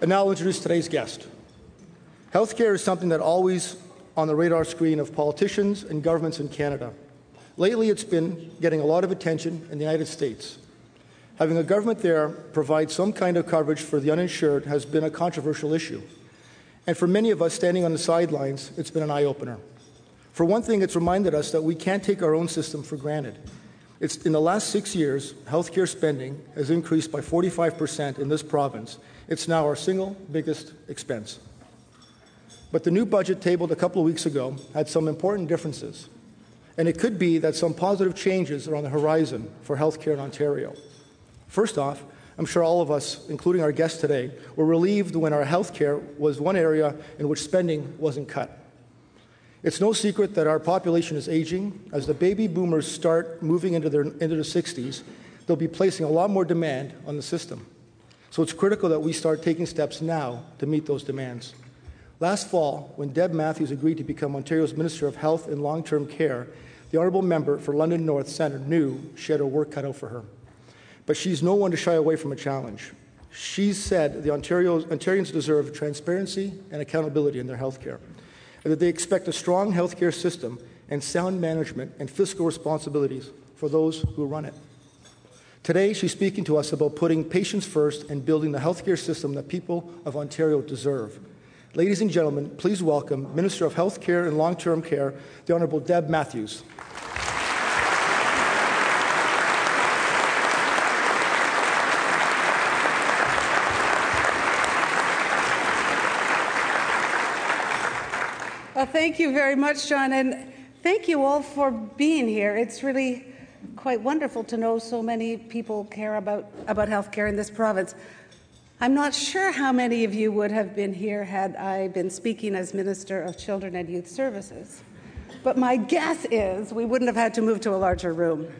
And now I'll introduce today's guest. Healthcare is something that always on the radar screen of politicians and governments in Canada. Lately, it's been getting a lot of attention in the United States. Having a government there provide some kind of coverage for the uninsured has been a controversial issue. And for many of us standing on the sidelines, it's been an eye opener. For one thing, it's reminded us that we can't take our own system for granted. It's, in the last six years, healthcare spending has increased by 45% in this province. It's now our single biggest expense. But the new budget tabled a couple of weeks ago had some important differences. And it could be that some positive changes are on the horizon for healthcare in Ontario. First off, I'm sure all of us, including our guests today, were relieved when our healthcare was one area in which spending wasn't cut. It's no secret that our population is aging. As the baby boomers start moving into their, into their 60s, they'll be placing a lot more demand on the system. So it's critical that we start taking steps now to meet those demands. Last fall, when Deb Matthews agreed to become Ontario's Minister of Health and Long Term Care, the Honourable Member for London North Centre knew she had her work cut out for her. But she's no one to shy away from a challenge. She said the Ontarians deserve transparency and accountability in their health care and that they expect a strong healthcare system and sound management and fiscal responsibilities for those who run it. Today, she's speaking to us about putting patients first and building the healthcare system that people of Ontario deserve. Ladies and gentlemen, please welcome Minister of Healthcare and Long Term Care, the Honourable Deb Matthews. Well, thank you very much, John, and thank you all for being here. It's really quite wonderful to know so many people care about, about healthcare in this province. I'm not sure how many of you would have been here had I been speaking as Minister of Children and Youth Services. But my guess is we wouldn't have had to move to a larger room.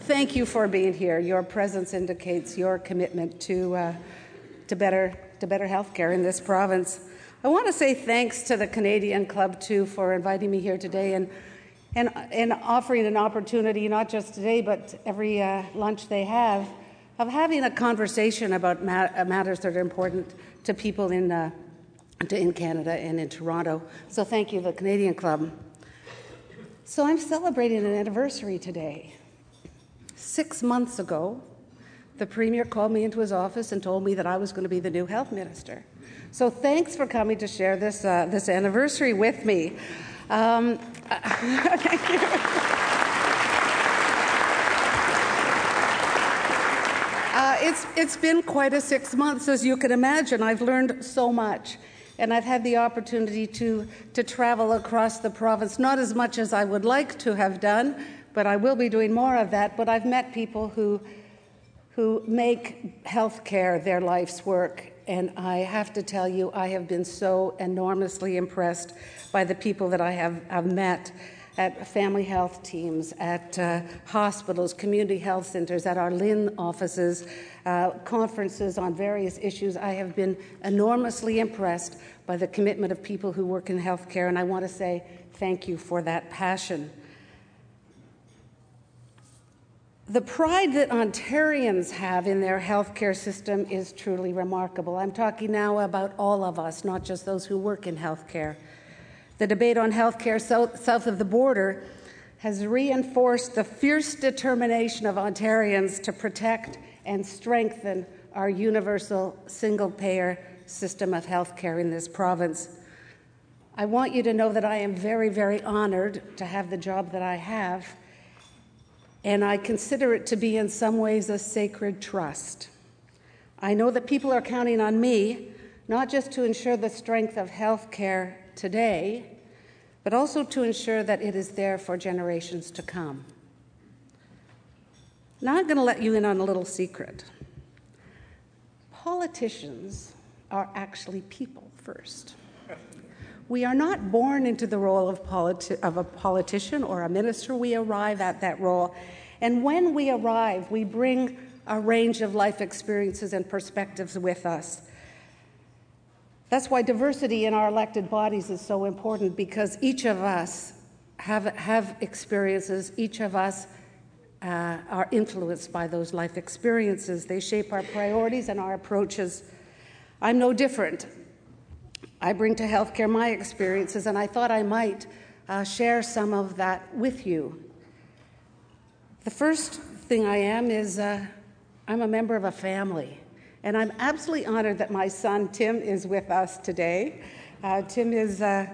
Thank you for being here. Your presence indicates your commitment to, uh, to, better, to better health care in this province. I want to say thanks to the Canadian Club, too, for inviting me here today and, and, and offering an opportunity, not just today, but every uh, lunch they have, of having a conversation about mat- uh, matters that are important to people in, uh, in Canada and in Toronto. So thank you, the Canadian Club. So I'm celebrating an anniversary today. Six months ago, the Premier called me into his office and told me that I was going to be the new health minister. So thanks for coming to share this, uh, this anniversary with me. Um, thank you. Uh, it's, it's been quite a six months, as you can imagine. I've learned so much. And I've had the opportunity to, to travel across the province, not as much as I would like to have done, but I will be doing more of that. But I've met people who, who make healthcare their life's work and I have to tell you, I have been so enormously impressed by the people that I have, have met at family health teams, at uh, hospitals, community health centers, at our LHIN offices, uh, conferences on various issues. I have been enormously impressed by the commitment of people who work in healthcare, and I want to say thank you for that passion. The pride that Ontarians have in their healthcare system is truly remarkable. I'm talking now about all of us, not just those who work in healthcare. The debate on healthcare south, south of the border has reinforced the fierce determination of Ontarians to protect and strengthen our universal single payer system of healthcare in this province. I want you to know that I am very, very honored to have the job that I have and I consider it to be in some ways a sacred trust. I know that people are counting on me not just to ensure the strength of health care today, but also to ensure that it is there for generations to come. Now, I'm going to let you in on a little secret. Politicians are actually people first. We are not born into the role of, politi- of, a politician or a minister. We arrive at that role. And when we arrive, we bring a range of life experiences and perspectives with us. That's why diversity in our elected bodies is so important because each of us have, have experiences, each of us uh, are influenced by those life experiences. They shape our priorities and our approaches I'm no different. I bring to healthcare my experiences, and I thought I might uh, share some of that with you. The first thing I am is uh, I'm a member of a family, and I'm absolutely honored that my son Tim is with us today. Uh, Tim is uh,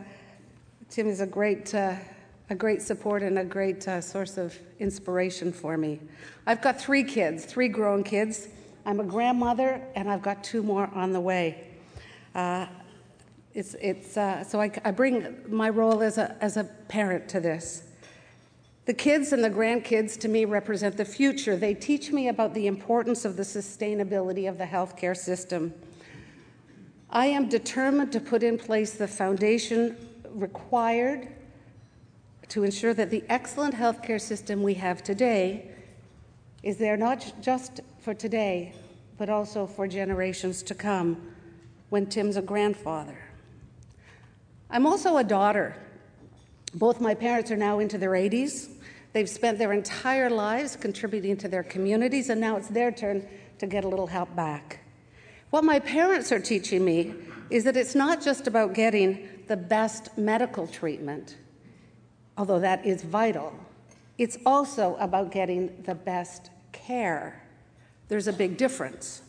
Tim is a great uh, a great support and a great uh, source of inspiration for me. I've got three kids, three grown kids. I'm a grandmother, and I've got two more on the way. Uh, it's, it's, uh, so I, I, bring my role as a, as a parent to this. The kids and the grandkids to me represent the future. They teach me about the importance of the sustainability of the healthcare system. I am determined to put in place the foundation required to ensure that the excellent healthcare system we have today is there not just for today, but also for generations to come when Tim's a grandfather. I'm also a daughter. Both my parents are now into their 80s. They've spent their entire lives contributing to their communities, and now it's their turn to get a little help back. What my parents are teaching me is that it's not just about getting the best medical treatment, although that is vital, it's also about getting the best care. There's a big difference.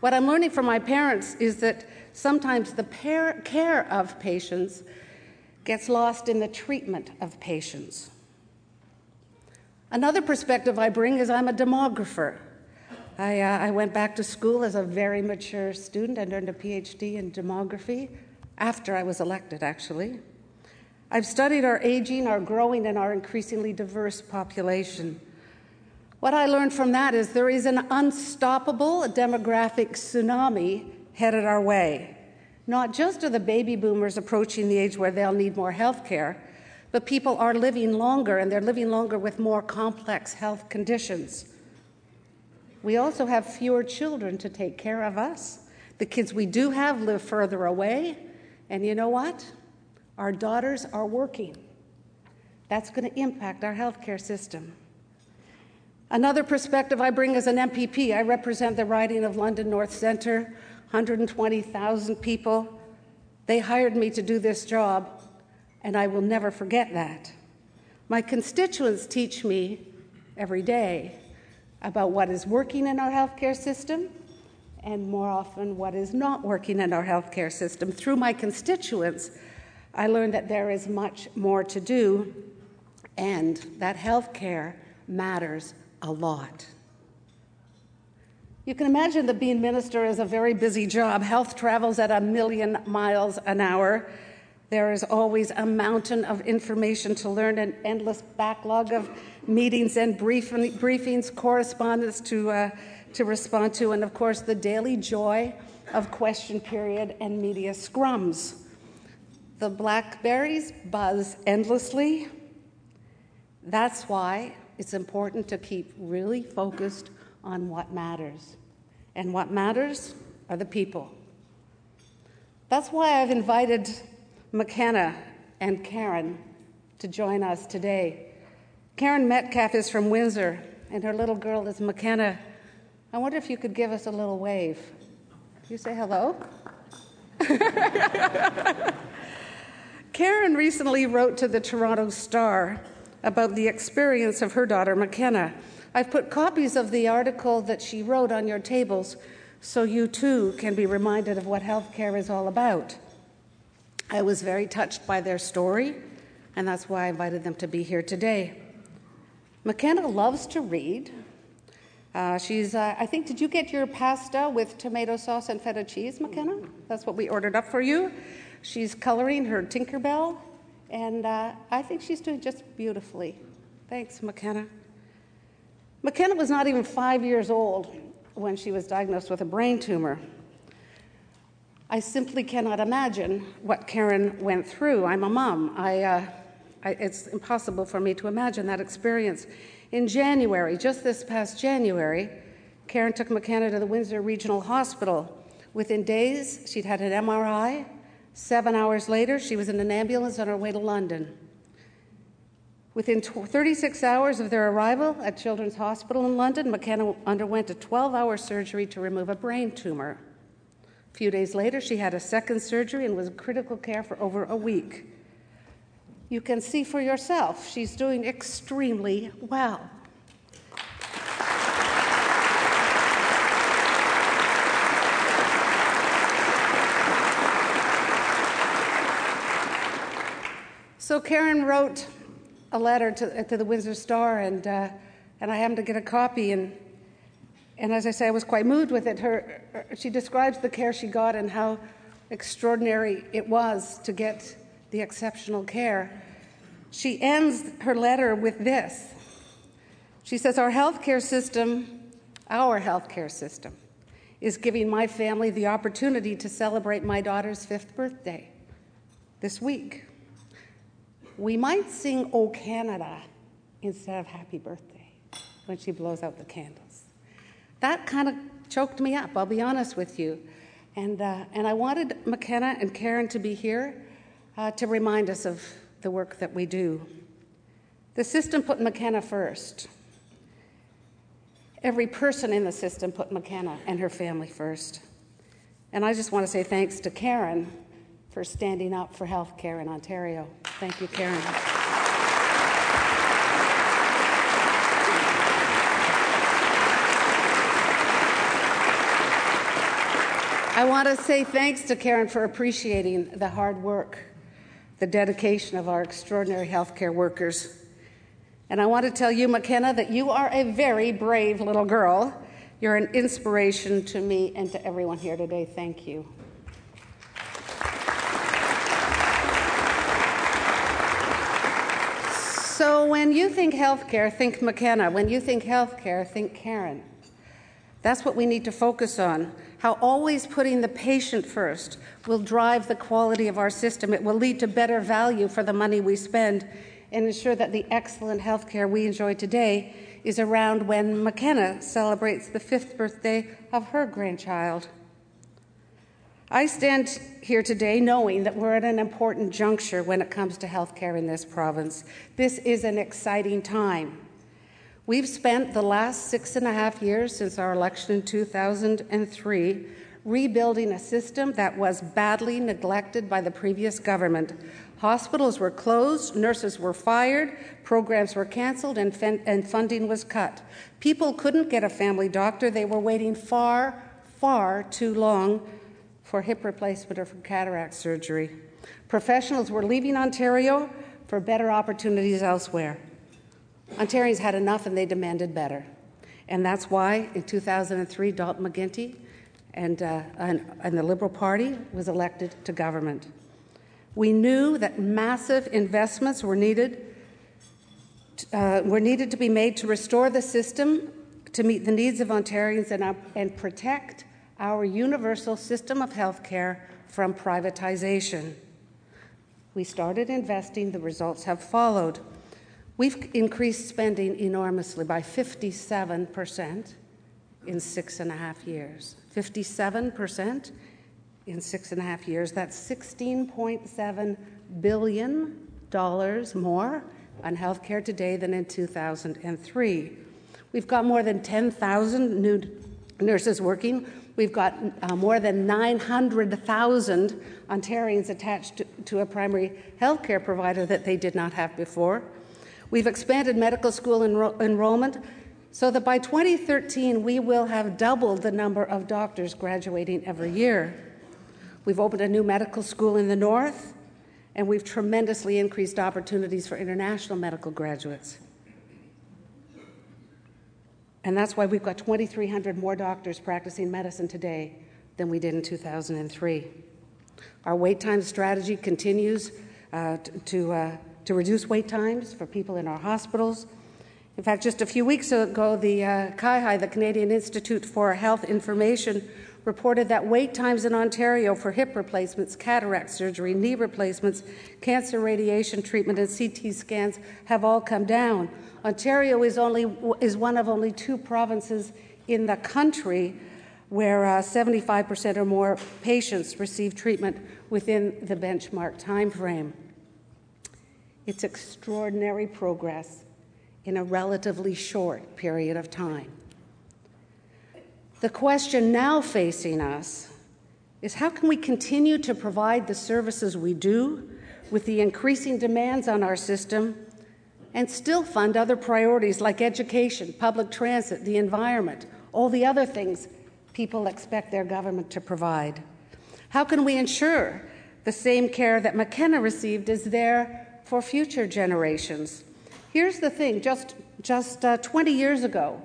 What I'm learning from my parents is that sometimes the care of patients gets lost in the treatment of patients. Another perspective I bring is I'm a demographer. I, uh, I, went back to school as a very mature student and earned a PhD in demography after I was elected, actually. I've studied our aging, our growing, and our increasingly diverse population. What I learned from that is there is an unstoppable demographic tsunami headed our way. Not just are the baby boomers approaching the age where they'll need more health care, but people are living longer and they're living longer with more complex health conditions. We also have fewer children to take care of us. The kids we do have live further away, and you know what? Our daughters are working. That's going to impact our healthcare system. Another perspective I bring as an MPP, I represent the riding of London North Centre, 120,000 people. They hired me to do this job, and I will never forget that. My constituents teach me every day about what is working in our healthcare system and more often what is not working in our healthcare system. Through my constituents, I learned that there is much more to do and that healthcare matters a lot. You can imagine that being minister is a very busy job. Health travels at a million miles an hour. There is always a mountain of information to learn, an endless backlog of meetings and briefings, correspondence to, uh, to respond to, and of course, the daily joy of question period and media scrums. The blackberries buzz endlessly. That's why it's important to keep really focused on what matters. And what matters are the people. That's why I've invited McKenna and Karen to join us today. Karen Metcalf is from Windsor, and her little girl is McKenna. I wonder if you could give us a little wave. You say hello? Karen recently wrote to the Toronto Star about the experience of her daughter, McKenna. I've put copies of the article that she wrote on your tables so you too can be reminded of what healthcare is all about. I was very touched by their story, and that's why I invited them to be here today. McKenna loves to read. Uh, she's, uh, I think, did you get your pasta with tomato sauce and feta cheese, McKenna? That's what we ordered up for you. She's coloring her Tinkerbell and uh, I think she's doing just beautifully. Thanks, McKenna. McKenna was not even five years old when she was diagnosed with a brain tumor. I simply cannot imagine what Karen went through. I'm a mom. I, uh, I, it's impossible for me to imagine that experience. In January, just this past January, Karen took McKenna to the Windsor Regional Hospital. Within days, she'd had an MRI, Seven hours later, she was in an ambulance on her way to London. Within 36 hours of their arrival at Children's Hospital in London, McKenna underwent a 12 hour surgery to remove a brain tumor. A few days later, she had a second surgery and was in critical care for over a week. You can see for yourself, she's doing extremely well. So Karen wrote a letter to, to the Windsor Star, and, uh, and I happened to get a copy. And, and as I say, I was quite moved with it. Her, her, she describes the care she got and how extraordinary it was to get the exceptional care. She ends her letter with this. She says, Our healthcare system, our healthcare system, is giving my family the opportunity to celebrate my daughter's fifth birthday this week we might sing O Canada instead of Happy Birthday when she blows out the candles. That kind of choked me up, I'll be honest with you. And, uh, and I wanted McKenna and Karen to be here uh, to remind us of the work that we do. The system put McKenna first. Every person in the system put McKenna and her family first. And I just want to say thanks to Karen for standing up for health care in Ontario. Thank you, Karen. I want to say thanks to Karen for appreciating the hard work, the dedication of our extraordinary healthcare workers. And I want to tell you, McKenna, that you are a very brave little girl. You're an inspiration to me and to everyone here today. Thank you. So when you think healthcare, think McKenna. When you think healthcare, think Karen. That's what we need to focus on. How always putting the patient first will drive the quality of our system. It will lead to better value for the money we spend and ensure that the excellent healthcare we enjoy today is around when McKenna celebrates the fifth birthday of her grandchild. I stand here today knowing that we're at an important juncture when it comes to healthcare in this province. This is an exciting time. We've spent the last six and a half years since our election in 2003 rebuilding a system that was badly neglected by the previous government. Hospitals were closed, nurses were fired, programs were canceled, and, and funding was cut. People couldn't get a family doctor, they were waiting far, far too long for hip replacement or for cataract surgery. Professionals were leaving Ontario for better opportunities elsewhere. Ontarians had enough and they demanded better. And that's why in 2003, Dalton McGuinty and, uh, and, and the Liberal Party was elected to government. We knew that massive investments were needed, uh, were needed to be made to restore the system to meet the needs of Ontarians and, uh, and protect our universal system of health care from privatization. We started investing, the results have followed. We've increased spending enormously by 57% in six and a half years. 57% in six and a half years. That's $16.7 billion more on healthcare today than in 2003. We've got more than 10,000 new nurses working We've got uh, more than 900,000 Ontarians attached to, to, a primary health care provider that they did not have before. We've expanded medical school enro- enrollment so that by 2013 we will have doubled the number of doctors graduating every year. We've opened a new medical school in the north, and we've tremendously increased opportunities for international medical graduates. And that's why we've got 2,300 more doctors practicing medicine today than we did in 2003. Our wait time strategy continues uh, to, uh, to reduce wait times for people in our hospitals. In fact, just a few weeks ago, the uh, CIHI, the Canadian Institute for Health Information, reported that wait times in Ontario for hip replacements, cataract surgery, knee replacements, cancer radiation treatment, and CT scans have all come down. Ontario is, only, is one of only two provinces in the country where uh, 75% or more patients receive treatment within the benchmark time frame. It's extraordinary progress in a relatively short period of time. The question now facing us is how can we continue to provide the services we do with the increasing demands on our system and still fund other priorities like education, public transit, the environment, all the other things people expect their government to provide? How can we ensure the same care that McKenna received is there for future generations? Here's the thing just, just uh, 20 years ago,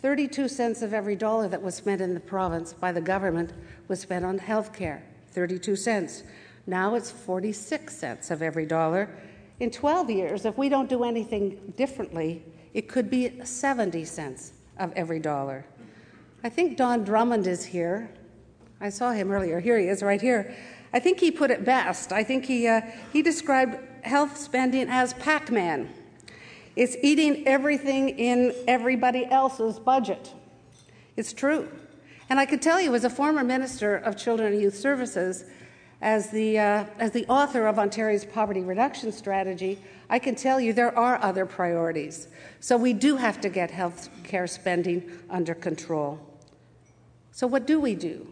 32 cents of every dollar that was spent in the province by the government was spent on health care. 32 cents. Now it's 46 cents of every dollar. In 12 years, if we don't do anything differently, it could be 70 cents of every dollar. I think Don Drummond is here. I saw him earlier. Here he is, right here. I think he put it best. I think he, uh, he described health spending as Pac Man. It's eating everything in everybody else's budget. It's true. And I could tell you, as a former Minister of Children and Youth Services, as the, uh, as the author of Ontario's poverty reduction strategy, I can tell you there are other priorities. So we do have to get health care spending under control. So, what do we do?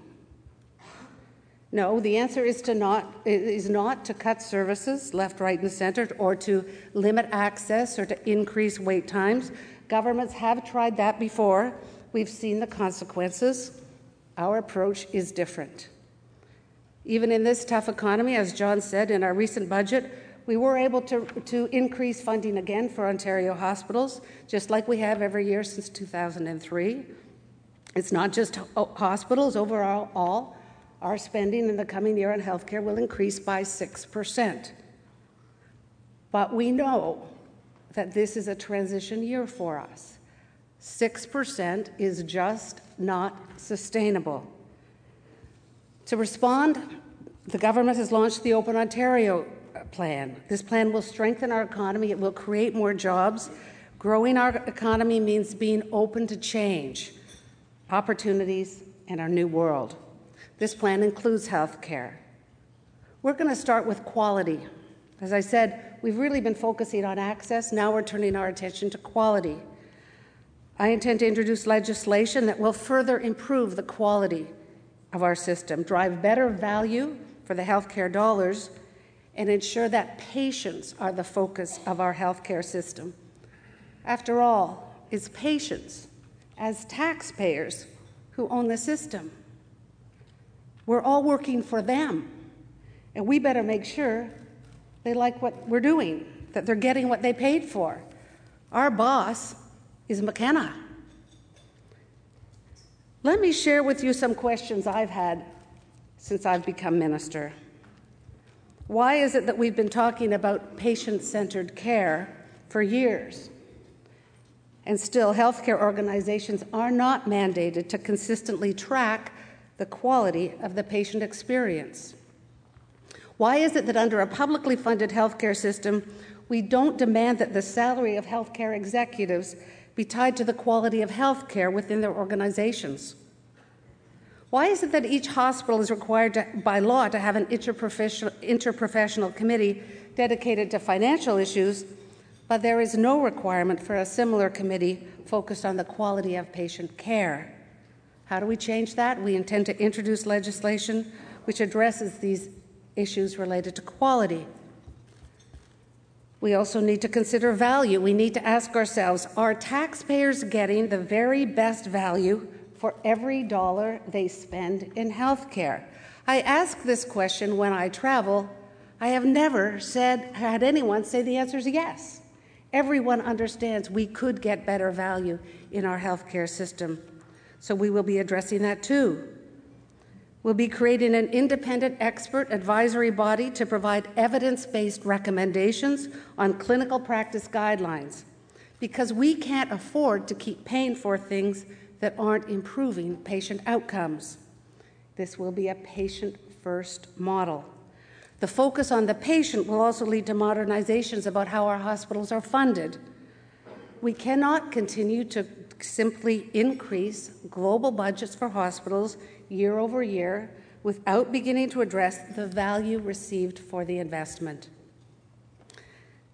No, the answer is to not is not to cut services left, right, and center, or to limit access or to increase wait times. Governments have tried that before. We've seen the consequences. Our approach is different. Even in this tough economy, as John said in our recent budget, we were able to, to increase funding again for Ontario hospitals, just like we have every year since 2003. It's not just hospitals, overall, all our spending in the coming year on healthcare will increase by 6%. But we know that this is a transition year for us. 6% is just not sustainable. To respond, the government has launched the Open Ontario uh, plan. This plan will strengthen our economy, it will create more jobs. Growing our economy means being open to change, opportunities, and our new world. This plan includes health care. We're going to start with quality. As I said, we've really been focusing on access. Now we're turning our attention to quality. I intend to introduce legislation that will further improve the quality of our system, drive better value for the healthcare dollars, and ensure that patients are the focus of our healthcare system. After all, it's patients, as taxpayers, who own the system. We're all working for them, and we better make sure they like what we're doing, that they're getting what they paid for. Our boss is McKenna. Let me share with you some questions I've had since I've become minister. Why is it that we've been talking about patient centered care for years? And still, healthcare organizations are not mandated to consistently track the quality of the patient experience. Why is it that under a publicly funded healthcare system, we don't demand that the salary of healthcare executives be tied to the quality of healthcare within their organizations? Why is it that each hospital is required to, by law to have an interprofessional, interprofessional committee dedicated to financial issues, but there is no requirement for a similar committee focused on the quality of patient care? How do we change that? We intend to introduce legislation which addresses these issues related to quality. We also need to consider value. We need to ask ourselves are taxpayers getting the very best value for every dollar they spend in health care? I ask this question when I travel. I have never said, had anyone say the answer is yes. Everyone understands we could get better value in our healthcare system. So we will be addressing that too. We'll be creating an independent expert advisory body to provide evidence based recommendations on clinical practice guidelines because we can't afford to keep paying for things that aren't improving patient outcomes. This will be a patient first model. The focus on the patient will also lead to modernizations about how our hospitals are funded. We cannot continue to simply increase global budgets for hospitals year over year without beginning to address the value received for the investment.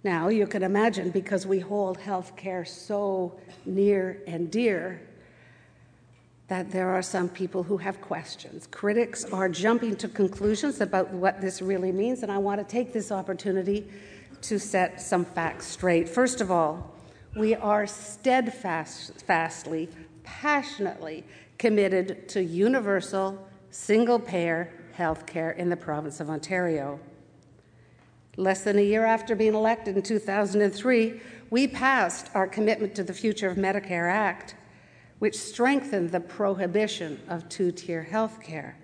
Now, you can imagine because we hold health care so near and dear that there are some people who have questions. Critics are jumping to conclusions about what this really means, and I want to take this opportunity to set some facts straight. First of all, we are steadfastly, passionately committed to universal, single payer health care in the province of Ontario. Less than a year after being elected in 2003, we passed our Commitment to the Future of Medicare Act, which strengthened the prohibition of two tier health care.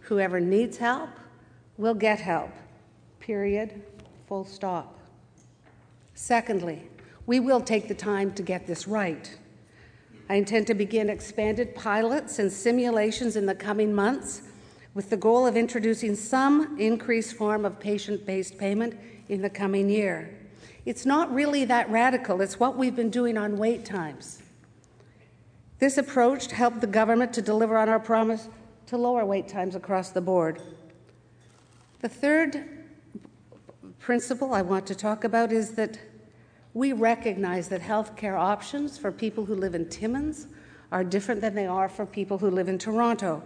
Whoever needs help will get help, period, full stop. Secondly, we will take the time to get this right. I intend to begin expanded pilots and simulations in the coming months with the goal of introducing some increased form of patient based payment in the coming year. It's not really that radical, it's what we've been doing on wait times. This approach helped the government to deliver on our promise to lower wait times across the board. The third principle I want to talk about is that we recognize that healthcare options for people who live in Timmins are different than they are for people who live in Toronto.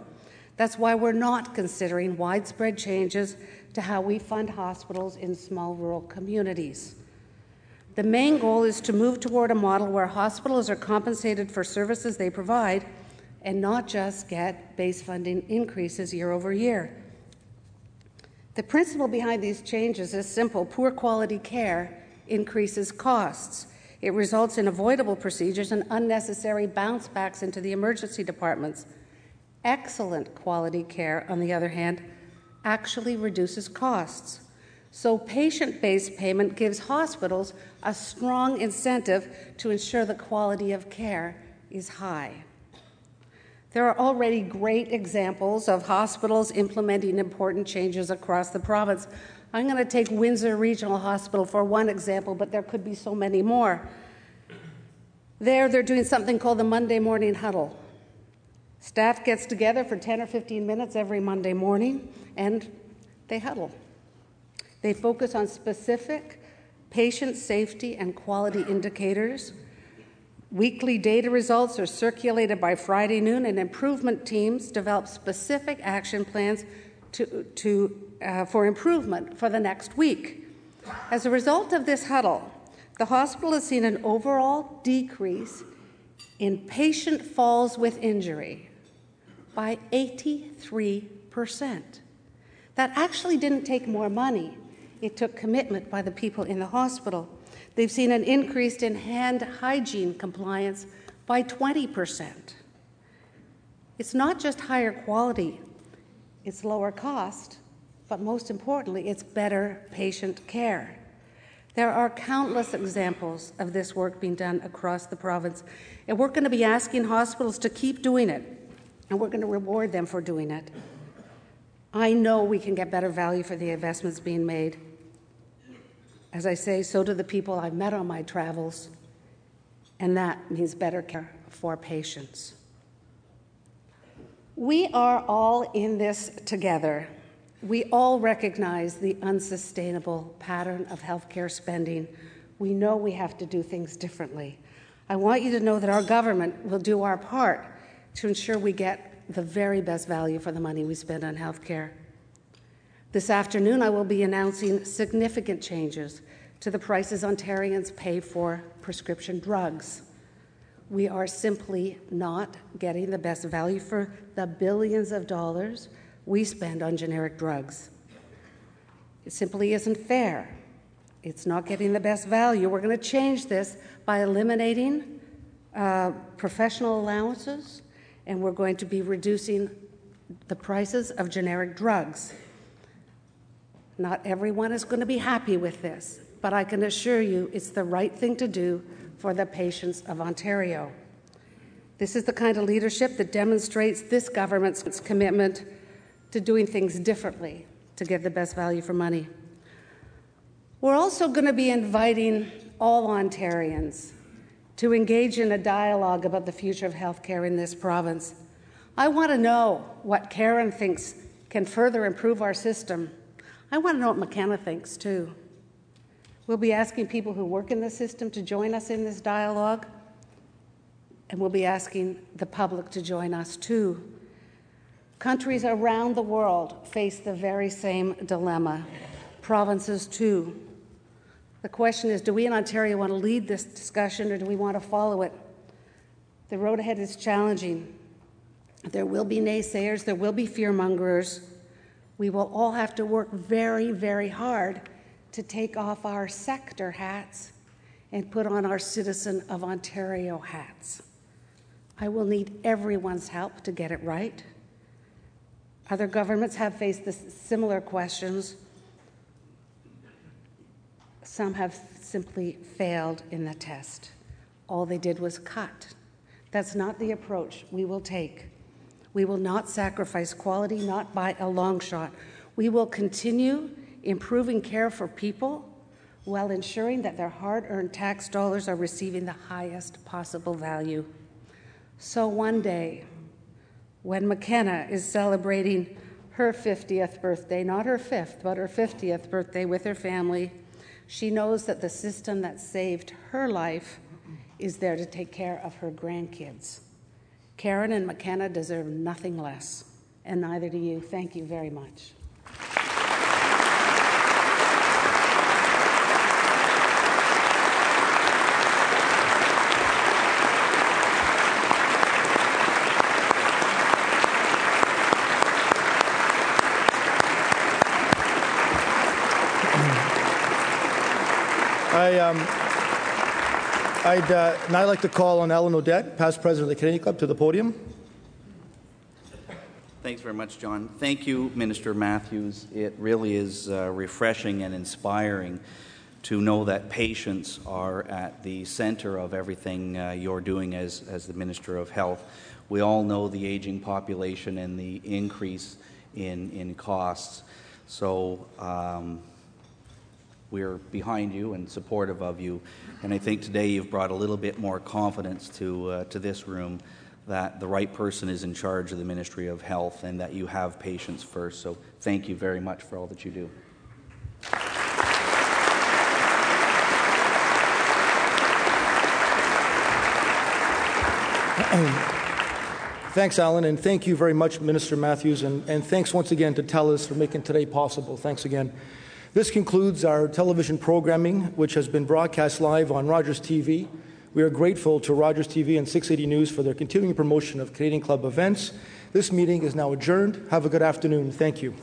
That's why we're not considering widespread changes to how we fund hospitals in small rural communities. The main goal is to move toward a model where hospitals are compensated for services they provide and not just get base funding increases year over year. The principle behind these changes is simple poor quality care increases costs. It results in avoidable procedures and unnecessary bounce backs into the emergency departments. Excellent quality care, on the other hand, actually reduces costs. So, patient based payment gives hospitals a strong incentive to ensure the quality of care is high. There are already great examples of hospitals implementing important changes across the province. I'm going to take Windsor Regional Hospital for one example, but there could be so many more. There, they're doing something called the Monday Morning Huddle. Staff gets together for 10 or 15 minutes every Monday morning and they huddle. They focus on specific patient safety and quality indicators. Weekly data results are circulated by Friday noon, and improvement teams develop specific action plans to, to, uh, for improvement for the next week. As a result of this huddle, the hospital has seen an overall decrease in patient falls with injury by 83%. That actually didn't take more money, it took commitment by the people in the hospital. They've seen an increase in hand hygiene compliance by 20%. It's not just higher quality, it's lower cost, but most importantly, it's better patient care. There are countless examples of this work being done across the province, and we're going to be asking hospitals to keep doing it and we're going to reward them for doing it. I know we can get better value for the investments being made. As I say, so do the people I've met on my travels, and that means better care for patients. We are all in this together. We all recognize the unsustainable pattern of healthcare spending. We know we have to do things differently. I want you to know that our government will do our part to ensure we get the very best value for the money we spend on health care. This afternoon, I will be announcing significant changes to the prices Ontarians pay for prescription drugs. We are simply not getting the best value for the billions of dollars we spend on generic drugs. It simply isn't fair. It's not getting the best value. We're going to change this by eliminating uh, professional allowances and we're going to be reducing the prices of generic drugs. Not everyone is going to be happy with this, but I can assure you it's the right thing to do for the patients of Ontario. This is the kind of leadership that demonstrates this government's commitment to doing things differently to get the best value for money. We're also going to be inviting all Ontarians to engage in a dialogue about the future of healthcare in this province. I want to know what Karen thinks can further improve our system. I want to know what McKenna thinks too. We'll be asking people who work in the system to join us in this dialogue. and we'll be asking the public to join us too. Countries around the world face the very same dilemma, provinces too. The question is do we in Ontario want to lead this discussion or do we want to follow it? The road ahead is challenging. There will be naysayers, there will be fearmongers. We will all have to work very, very hard to take off our sector hats and put on our citizen of Ontario hats. I will need everyone's help to get it right. Other governments have faced this, similar questions. Some have simply failed in the test. All they did was cut. That's not the approach we will take. We will not sacrifice quality, not by a long shot. We will continue improving care for people while ensuring that their hard earned tax dollars are receiving the highest possible value. So one day, when McKenna is celebrating her 50th birthday, not her fifth, but her 50th birthday with her family, she knows that the system that saved her life is there to take care of her grandkids. Karen and McKenna deserve nothing less, and neither do you. Thank you very much. I, um, I'd uh, now like to call on Alan Odette, past president of the Canadian Club, to the podium. Thanks very much, John. Thank you, Minister Matthews. It really is uh, refreshing and inspiring to know that patients are at the center of everything uh, you're doing as, as the Minister of Health. We all know the aging population and the increase in, in costs. So, um, we're behind you and supportive of you. And I think today you've brought a little bit more confidence to, uh, to this room that the right person is in charge of the Ministry of Health and that you have patients first. So thank you very much for all that you do. Thanks, Alan, and thank you very much, Minister Matthews, and, and thanks once again to TELUS for making today possible. Thanks again. This concludes our television programming, which has been broadcast live on Rogers TV. We are grateful to Rogers TV and 680 News for their continuing promotion of Canadian Club events. This meeting is now adjourned. Have a good afternoon. Thank you.